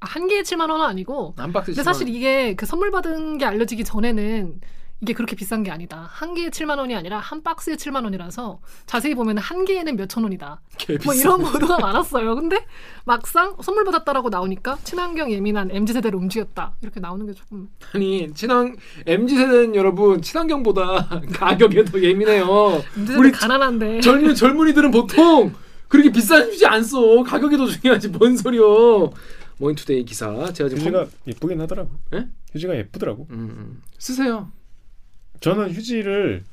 아, 한 개에 7만 원은 아니고 한 박스. 근데 7만 사실 원. 이게 그 선물 받은 게 알려지기 전에는 이게 그렇게 비싼 게 아니다. 한 개에 7만 원이 아니라 한 박스에 7만 원이라서 자세히 보면 한 개에는 몇 천 원이다. 개뭐 비싸. 이런 보도가 많았어요. 근데 막상 선물 받았다라고 나오니까 친환경 예민한 MZ 세대로 움직였다. 이렇게 나오는 게 조금 아니 친환 MZ 세대는 여러분 친환경보다 가격에 더 예민해요. MZ 세대 우리 가난한데 젊은 젊은이들은 보통 그렇게 비싼 휴지 안 써. 가격이 더 중요하지. 뭔 소리요? 머니투데이 기사. 제가 지금 휴지가 예쁘긴 하더라고. 예? 휴지가 예쁘더라고. 음, 음. 쓰세요. 저는 휴지를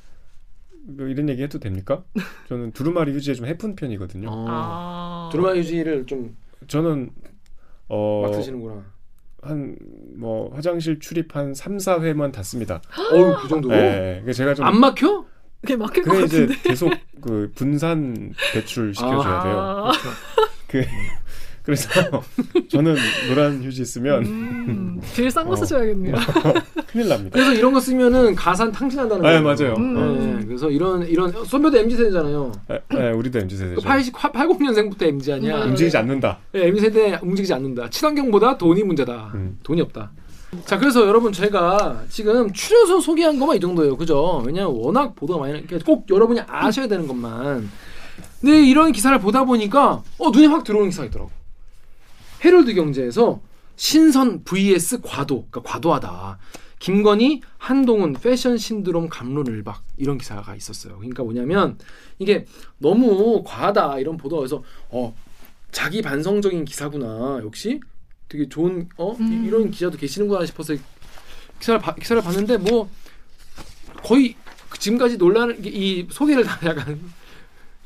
뭐 이런 얘기 해도 됩니까? 저는 두루마리 휴지에 좀 해픈 편이거든요. 어. 아. 두루마리 휴지를 좀막 저는 어, 쓰시는구나. 한 뭐 화장실 출입 한 3, 4회만 닿습니다. 어우 그 정도로? 네. 제가 좀 안 막혀? 그게 막힐 것 그게 이제 같은데. 계속 그 분산 배출 시켜줘야 돼요. 아. 그 그래서 저는 노란 휴지 쓰면 음, 제일 싼거 어. 쓰셔야겠네요. 큰일 납니다. 그래서 이런 거 쓰면은 가산 탕진한다는 네, 거예요. 맞아요. 음. 네, 그래서 이런 이런 선배도 MZ 세대잖아요. 네, 네, 우리도 MZ 세대죠. 80 80년생부터 MZ 아니야. 음. 움직이지 않는다. 네, MZ 세대 움직이지 않는다. 친환경보다 돈이 문제다. 음. 돈이 없다. 자, 그래서 여러분 제가 지금 추려서 소개한 것만 이 정도예요. 그죠? 왜냐면 워낙 보도가 많이 그러니까 꼭 여러분이 아셔야 되는 것만. 근데 이런 기사를 보다 보니까 어 눈에 확 들어오는 기사가 있더라고. 헤럴드 경제에서 신선 vs 과도, 그러니까 과도하다. 김건희, 한동훈 패션 신드롬 감론을박 이런 기사가 있었어요. 그러니까 뭐냐면 이게 너무 과하다 이런 보도가 그래서 어 자기 반성적인 기사구나 역시 되게 좋은 어 이- 음. 이런 기자도 계시는구나 싶어서 기사를 봐- 기사를 봤는데 뭐 거의 그 지금까지 논란 이 소개를 다 약간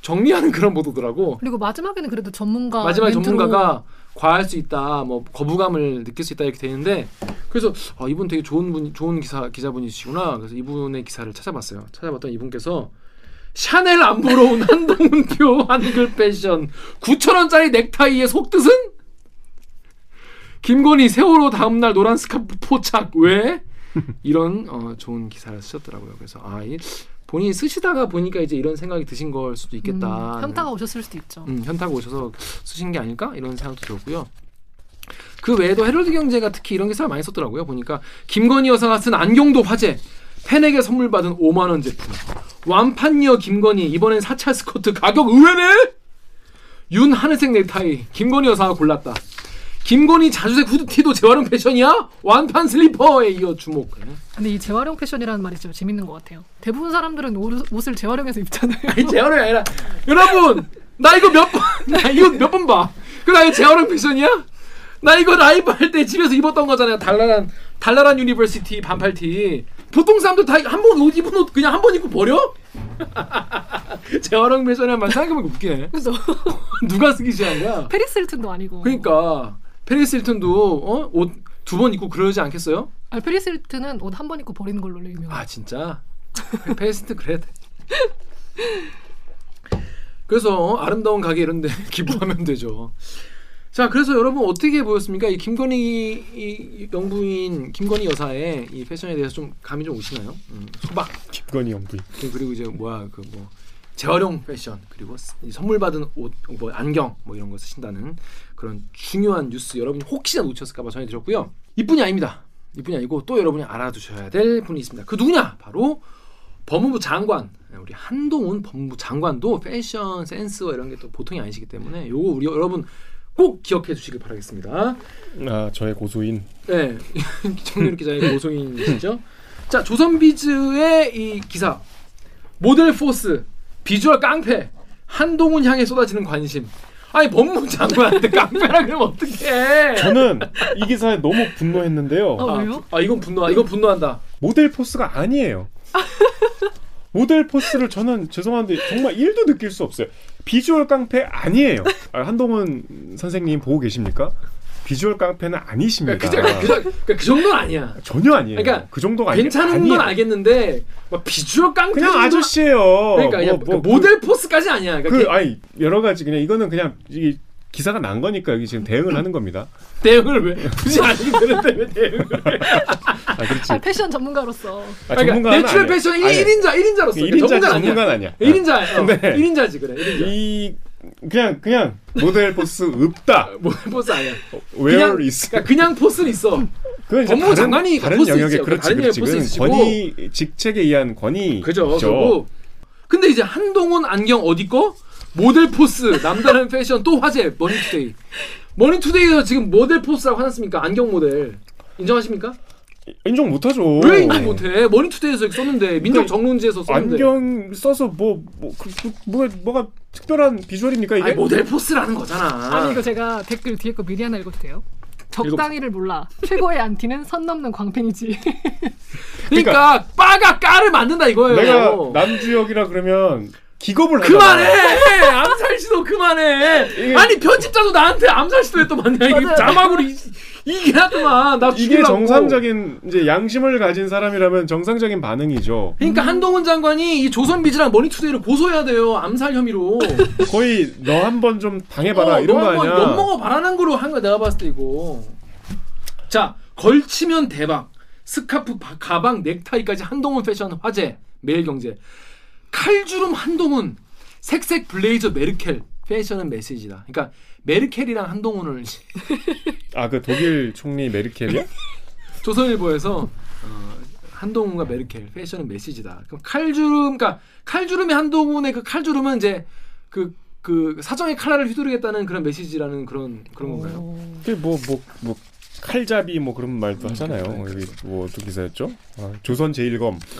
정리하는 그런 보도더라고. 그리고 마지막에는 그래도 전문가 멘트로 전문가가 과할 수 있다, 뭐 거부감을 느낄 수 있다 이렇게 되는데 그래서 아, 이분 되게 좋은 분, 좋은 기사 기자분이시구나. 그래서 이분의 기사를 찾아봤어요. 찾아봤더니 이분께서 샤넬 안 보러 온 한동훈표 한글 패션 9천 원짜리 넥타이의 속뜻은 김건희 세월호 다음날 노란 스카프 포착 왜 이런 어, 좋은 기사를 쓰셨더라고요. 그래서 아 이, 본인이 쓰시다가 보니까 이제 이런 생각이 드신 걸 수도 있겠다. 음, 현타가 오셨을 수도 있죠. 음, 현타가 오셔서 쓰신 게 아닐까 이런 생각도 들었고요. 그 외에도 헤럴드 경제가 특히 이런 기사를 많이 썼더라고요. 보니까 김건희 여사가 쓴 안경도 화제. 팬에게 선물 받은 5만 원 제품. 완판녀 김건희 이번엔 사찰 스커트 가격 의외네. 윤 하늘색 넥타이 김건희 여사가 골랐다. 김건희 자주색 후드티도 재활용 패션이야? 완판 슬리퍼에 이어 주목. 근데 이 재활용 패션이라는 말이 진짜 재밌는 것 같아요. 대부분 사람들은 옷, 옷을 재활용해서 입잖아요. 아니 재활용이 아니라 여러분 나 이거 몇 번 나 이거 몇 번 봐. 그나 이거 재활용 패션이야? 나 이거 라이브 할 때 집에서 입었던 거잖아요. 달랄한 달랄한 university 반팔티. 보통 사람들 다 한 번 옷 입은 옷 그냥 한 번 입고 버려? 재활용 패션이란 말 생각해보면 웃기네. 그죠? 누가 쓰기 시작한 거야? 페리스 힐튼도 아니고. 그러니까 페리스 힐튼도 어? 옷 두 번 입고 그러지 않겠어요? 아니, 페리스 힐튼은 옷 한 번 입고 버리는 걸로 유명해요. 아 진짜 패스트 그래야 돼. 그래서 어, 아름다운 가게 이런데 기부하면 되죠. 자, 그래서 여러분 어떻게 보였습니까? 이 김건희 이 영부인 김건희 여사의 이 패션에 대해서 좀 감이 좀 오시나요? 음, 소박 김건희 영부인. 그리고 이제 뭐야 그 뭐 재활용 패션 그리고 선물 받은 옷, 뭐 안경 뭐 이런 거 쓰신다는 그런 중요한 뉴스 여러분 혹시나 놓쳤을까봐 전해드렸고요. 이뿐이 아닙니다. 이뿐이 아니고 또 여러분이 알아두셔야 될 분이 있습니다. 그 누구냐? 바로 법무부 장관 우리 한동훈 법무부 장관도 패션 센스와 이런 게 또 보통이 아니시기 때문에 요거 우리 여러분 꼭 기억해 주시길 바라겠습니다. 아 저의 고소인. 네, 정유럽 기자의 고소인이시죠. 자, 조선비즈의 이 기사 모델 포스 비주얼 깡패 한동훈 향해 쏟아지는 관심. 아니 법무부 장관한테 깡패라 그러면 어떡해? 저는 이 기사에 너무 분노했는데요. 어, 아, 왜요? 아 이건 분노. 이건 분노한다. 모델 포스가 아니에요. 모델 포스를 저는 죄송한데 정말 1도 느낄 수 없어요. 비주얼 깡패 아니에요. 아, 한동훈 선생님 보고 계십니까? 비주얼 깡패는 아니십니다. 그러니까 그, 정- 그, 정- 그러니까 그 정도는 아니야. 전혀 아니에요. 그러니까 그 정도가 아니, 괜찮은 아니에요. 건 알겠는데 막 비주얼 깡패 그냥 아저씨예요. 그러니까 그냥 뭐, 뭐, 모델 포스까지 아니야. 그, 그러니까 그 아니 여러 가지 그냥 이거는 그냥 이 기사가 난 거니까 여기 지금 대응을 하는 겁니다. 대응을 왜 굳이 아니기 되는데 왜 대응을 해? 아 그렇지. 아, 패션 전문가로서. 아, 그러니까 내추럴. 패션 아니, 1인자 1인자로서 1인자 전문가는 아니야. 1인자 어, 근데 1인자지 그래 1인자 이 그냥 그냥 모델 포스 없다. 모델 포스 아니야 Where 그냥 is? 그러니까 그냥 포스는 있어 그건 법무부 다른, 장관이 다른 포스 영역의 있죠. 그렇지 다른 그렇지. 포스 있으시고. 권위 직책에 의한 권위. 그죠 그죠. 그리고 근데 이제 한동훈 안경 어디 거 모델 포스 남다른 패션 또 화제 머니투데이 머니투데이에서 지금 모델 포스라고 하셨습니까 안경 모델 인정하십니까? 인정 못하죠. 왜 인정 못해 머니투데이에서 썼는데 민족 정론지에서 썼는데 안경 써서 뭐, 뭐, 그, 그, 뭐가, 뭐가 특별한 비주얼입니까, 이게? 아니 모델 포스라는 거잖아 아니 이거 제가 댓글 뒤에 거 미리 하나 읽어도 돼요? 적당히를 몰라. 최고의 안티는 선 넘는 광팬이지. 그러니까 빠가 까를 만든다 이거예요. 내가 남주혁이라 그러면 기겁을 그만해! 암살 시도 그만해! 이게- 아니, 편집자도 나한테 암살? 이게 맞아요. 자막으로 이- 이긴 하더만. 나 이게 죽이려고. 정상적인 이제 양심을 가진 사람이라면 정상적인 반응이죠. 그러니까 한동훈 장관이 이 조선비즈랑 머니투데이를 고소해야 돼요. 암살 혐의로. 거의 너 한 번 좀 당해봐라 어, 이런 거 아니야. 엿먹어 봐라는 거로 한 거야 내가 봤을 때 이거. 자 걸치면 대박. 스카프, 바- 가방, 넥타이까지 한동훈 패션 화제. 매일경제. 칼주름 한동훈. 색색 블레이저 메르켈. 패션은 메시지다. 그러니까 메르켈이랑 한동훈을 아 그 독일 총리 메르켈이야? 조선일보에서 어, 한동훈과 메르켈 패션은 메시지다. 그럼 칼주름, 그러니까 칼주름의 한동훈의 그 칼주름은 이제 그그 사정의 칼날을 휘두르겠다는 그런 메시지라는 그런 그런 건가요? 그뭐뭐 뭐 칼잡이 뭐 그런 말도 하잖아요. 여기 뭐또 기사였죠? 아, 조선 제일검.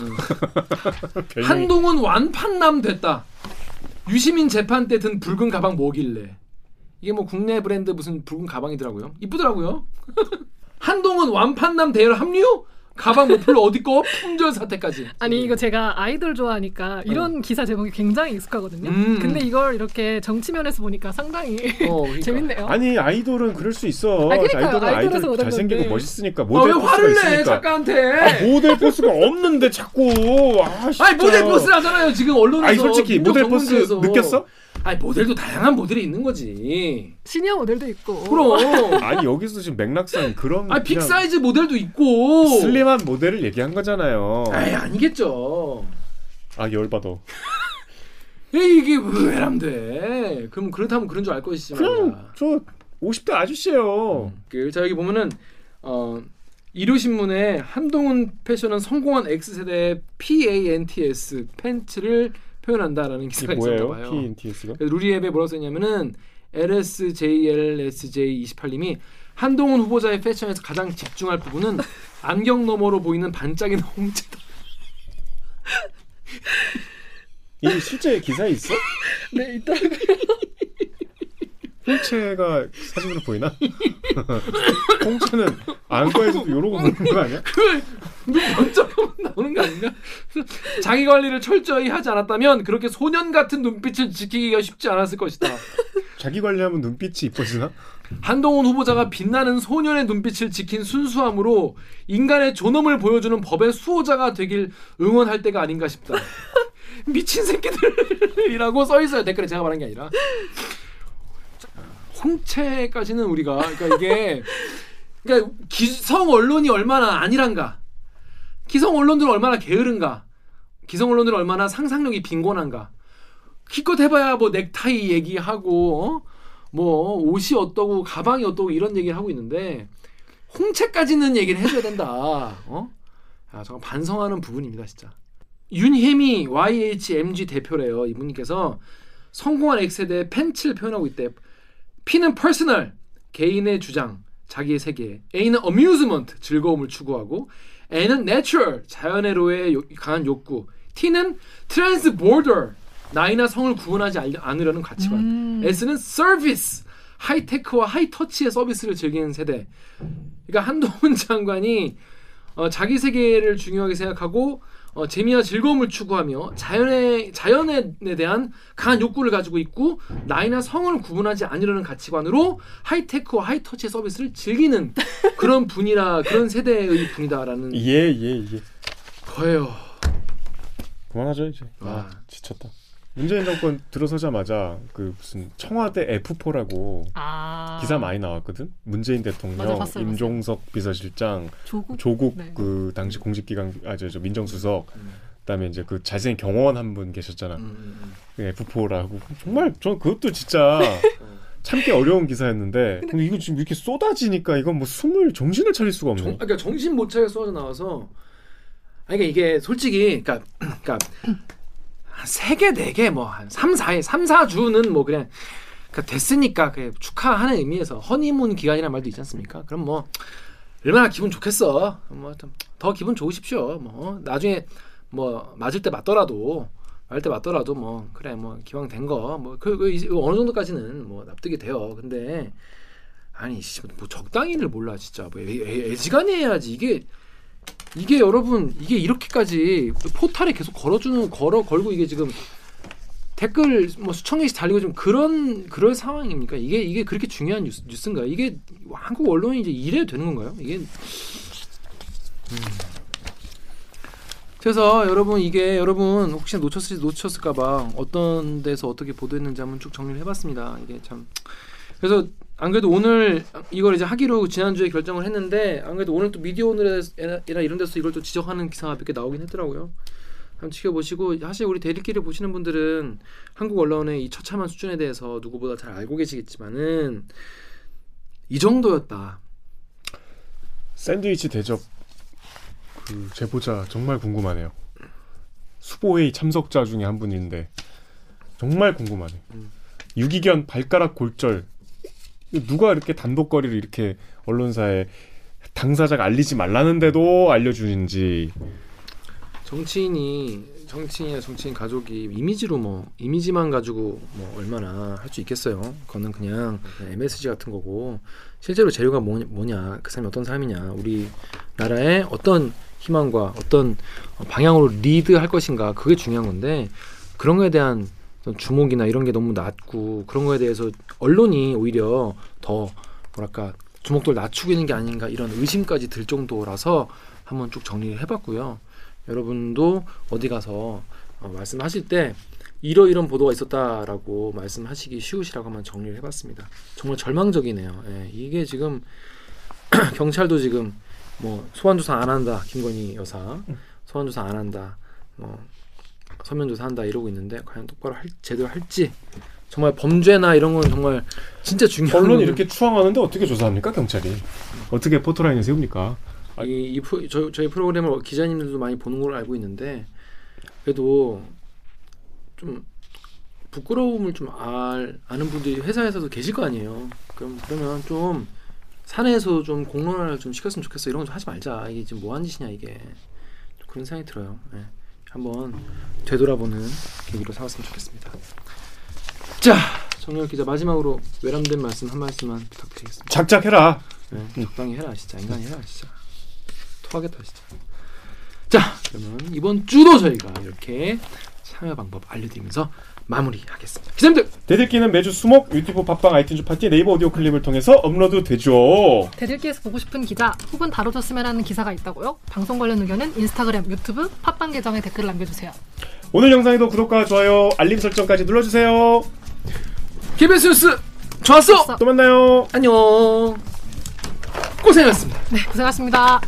별명이- 한동훈 완판남 됐다. 유시민 재판 때 든 붉은 가방 뭐길래? 이게 뭐 국내 브랜드 무슨 붉은 가방이더라고요. 이쁘더라고요. 한동훈 완판남 대열 합류? 가방 뭐 별로 어디 거 품절 사태까지. 아니 이거 제가 아이돌 좋아하니까 이런 기사 제목이 굉장히 익숙하거든요. 음. 근데 이걸 이렇게 정치면에서 보니까 상당히 어, 그러니까. 재밌네요. 아니 아이돌은 그럴 수 있어. 아, 그러니까요. 아이돌은 아이돌 잘생기고 건데. 멋있으니까 아, 모델 왜 포스가 화를 내 있으니까. 작가한테? 아, 모델 포스가 없는데 자꾸. 아. 아니 모델 포스라잖아요 지금 언론에서. 아니 솔직히 모델 포스. 느꼈어? 아니 모델도 다양한 모델이 있는 거지. 시니어 모델도 있고. 그럼. 아니 여기서 지금 맥락상 그런 아니 빅 그냥 사이즈 모델도 있고. 슬림한 모델을 얘기한 거잖아요. 아이 아니겠죠. 아 열받아. 에이, 이게 왜안 돼? 그럼 그렇다면 그런 줄 알 것이지 그냥 말이야. 저 50대 아저씨예요. 그, 자 여기 보면은 어 일요신문에 한동훈 패션은 성공한 X세대의 PANTS 팬츠를 표현한다라는 기사가 있었나? 봐요. PNTS가? 루리앱에 뭐라고 썼냐면은 LSJLSJ28님이 한동훈 후보자의 패션에서 가장 집중할 부분은 안경 너머로 보이는 반짝이는 홍채다. 이 실제 기사에 있어? 네 일단 홍채가 사진으로 보이나? 홍채는 안과에서도 요러고 보는 거 아니야? 그걸 눈 번쩍 하면 나오는 거 아닌가? 자기 관리를 철저히 하지 않았다면 그렇게 소년 같은 눈빛을 지키기가 쉽지 않았을 것이다. 자기 관리하면 눈빛이 이뻐지나? 한동훈 후보자가 빛나는 소년의 눈빛을 지킨 순수함으로 인간의 존엄을 보여주는 법의 수호자가 되길 응원할 때가 아닌가 싶다. 미친 새끼들이라고 써 있어요 댓글에 제가 말한 게 아니라. 홍채까지는 우리가 그러니까 이게 그러니까 기성 언론이 얼마나 아니란가, 기성 언론들은 얼마나 게으른가, 기성 언론들은 얼마나 상상력이 빈곤한가. 기껏 해봐야 뭐 넥타이 얘기하고 어? 뭐 옷이 어떠고 가방이 어떠고 이런 얘기를 하고 있는데 홍채까지는 얘기를 해줘야 된다. 어? 아 정말 반성하는 부분입니다, 진짜. 윤혜미 YHMG 대표래요. 이분께서 성공한 X세대 팬츠를 표현하고 있대. P는 personal, 개인의 주장, 자기의 세계. A는 amusement, 즐거움을 추구하고 N은 natural, 요- 강한 욕구. T는 transborder, 나이나 성을 구분하지 알- 않으려는 가치관. 음. S는 서비스, 하이테크와 high touch의 서비스를 즐기는 세대. 그러니까 한동훈 장관이 어, 자기 세계를 중요하게 생각하고 어, 재미와 즐거움을 추구하며 자연의 자연에 대한 강한 욕구를 가지고 있고 나이나 성을 구분하지 않으려는 가치관으로 하이테크와 하이터치 서비스를 즐기는 그런 분이라 그런 세대의 분이다라는 예, 예, 예. 거예요. 그만하죠 이제. 아, 와. 지쳤다. 문재인 정권 들어서자마자 그 무슨 청와대 F4라고 아 기사 많이 나왔거든. 문재인 대통령, 맞아, 봤어요, 임종석 비서실장, 조국 조국 네. 그 당시 공직기강 아저 저 민정수석, 음. 그다음에 이제 그 잘생긴 경호원 한 분 계셨잖아. 음, 음, 그 F4라고 정말 저 그것도 진짜 참기 어려운 기사였는데 근데 이거 지금 이렇게 쏟아지니까 이건 뭐 숨을 정신을 차릴 수가 음. 정, 없네. 그러니까 정신 못 차게 쏟아져 나와서 아니 그러니까 이게 솔직히 그러니까 그러니까 한 세개 네 개 뭐한 3, 4일 3, 4주는 뭐 그냥 그러니까 됐으니까 그 축하하는 의미에서 허니문 기간이라는 말도 있지 않습니까? 그럼 뭐 얼마나 기분 좋겠어. 뭐 더 기분 좋으십시오. 뭐 나중에 뭐 맞을 때 맞더라도 맞을 때 맞더라도 뭐 그래 뭐 기왕 된 거 뭐 그 그, 이- 어느 정도까지는 뭐 납득이 돼요. 근데 아니 씨, 뭐 적당히를 몰라 진짜 뭐 애, 애, 애지간히 해야지 이게 이게 여러분 이게 이렇게까지 포탈에 계속 걸어주는 걸어 걸고 이게 지금 댓글 뭐 수천 개씩 달리고 좀 그런 그럴 상황입니까? 이게 이게 그렇게 중요한 뉴스, 뉴스인가? 이게 한국 언론이 이제 이래도 되는 건가요? 이게 음. 그래서 여러분 이게 여러분 혹시 놓쳤을 놓쳤을까봐 어떤 데서 어떻게 보도했는지 한번 쭉 정리를 해봤습니다. 이게 참 그래서 안 그래도 오늘 이걸 이제 하기로 지난주에 결정을 했는데 안 그래도 오늘 또 미디어 오늘이나 이런 데서 이걸 또 지적하는 기사가 몇 개 나오긴 했더라고요. 한번 지켜보시고 사실 우리 대리기를 보시는 분들은 한국 언론의 이 처참한 수준에 대해서 누구보다 잘 알고 계시겠지만은 이 정도였다. 샌드위치 대접 그 제보자 정말 궁금하네요. 수보회의 참석자 중에 한 분인데 정말 궁금하네. 음. 유기견 발가락 골절 누가 이렇게 단독거리를 이렇게 언론사에 당사자가 알리지 말라는데도 알려주는지. 정치인이 정치인이나 정치인 가족이 이미지로 뭐 이미지만 가지고 뭐 얼마나 할 수 있겠어요. 그거는 그냥 MSG 같은 거고. 실제로 재료가 뭐냐, 뭐냐 그 사람이 어떤 사람이냐. 우리 나라의 어떤 희망과 어떤 방향으로 리드할 것인가. 그게 중요한 건데 그런 거에 대한 주목이나 이런 게 너무 낮고 그런 거에 대해서 언론이 오히려 더 뭐랄까 주목도를 낮추고 있는 게 아닌가 이런 의심까지 들 정도라서 한번 쭉 정리를 해봤고요. 여러분도 어디 가서 어, 말씀하실 때 이러이런 보도가 있었다라고 말씀하시기 쉬우시라고 한번 정리를 해봤습니다. 정말 절망적이네요. 예, 이게 지금 경찰도 지금 뭐 소환 조사 안 한다 김건희 여사 소환 조사 안 한다 뭐 서면 조사 한다 이러고 있는데 과연 똑바로 할, 제대로 할지 정말 범죄나 이런 건 정말 진짜 중요한 언론이 이렇게 추앙하는데 어떻게 조사합니까 경찰이? 어떻게 포토라인을 세웁니까? 이, 이 프로, 저, 저희 프로그램을 기자님들도 많이 보는 걸로 알고 있는데 그래도 좀 부끄러움을 좀 알, 아는 분들이 회사에서도 계실 거 아니에요. 그럼 그러면 좀 사내에서 좀 공론화를 좀 시켰으면 좋겠어. 이런 거 좀 하지 말자. 이게 지금 뭐 하는 짓이냐 이게 좀 그런 생각이 들어요. 예. 한번 되돌아보는 계기로 삼았으면 좋겠습니다. 자, 정렬 기자 마지막으로 외람된 말씀 한 말씀만 부탁드리겠습니다. 작작해라. 네, 적당히 해라 진짜 인간이 해라 진짜 토하겠다 진짜 자 그러면 이번 주도 저희가 이렇게 참여 방법 알려드리면서 마무리하겠습니다 기자님들 댓읽기는 매주 수목 유튜브 팟빵 아이튠즈 팟티 네이버 오디오 클립을 통해서 업로드 되죠. 댓읽기에서 보고 싶은 기자 혹은 다뤄줬으면 하는 기사가 있다고요? 방송 관련 의견은 인스타그램, 유튜브, 팟빵 계정에 댓글 남겨주세요. 오늘 영상에도 구독과 좋아요, 알림 설정까지 눌러주세요. KBS 뉴스 좋았어 좋았어. 또 만나요. 안녕 고생하셨습니다 네, 고생하셨습니다.